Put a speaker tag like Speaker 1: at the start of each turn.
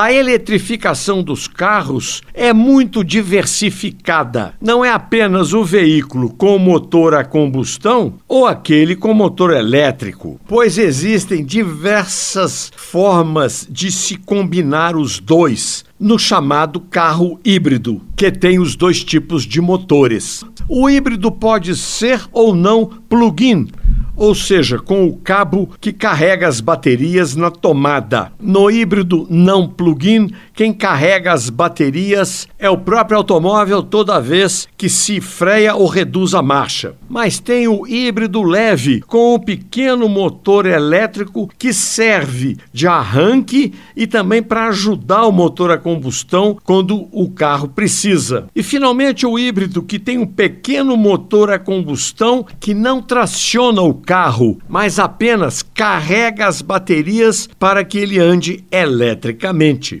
Speaker 1: A eletrificação dos carros é muito diversificada. Não é apenas o veículo com motor a combustão ou aquele com motor elétrico, pois existem diversas formas de se combinar os dois no chamado carro híbrido, que tem os dois tipos de motores. O híbrido pode ser ou não plug-in, ou seja, com o cabo que carrega as baterias na tomada. No híbrido não plug-in, quem carrega as baterias é o próprio automóvel toda vez que se freia ou reduz a marcha. Mas tem o híbrido leve, com um pequeno motor elétrico que serve de arranque e também para ajudar o motor a combustão quando o carro precisa. E finalmente o híbrido que tem um pequeno motor a combustão que não traciona o carro, mas apenas carrega as baterias para que ele ande eletricamente.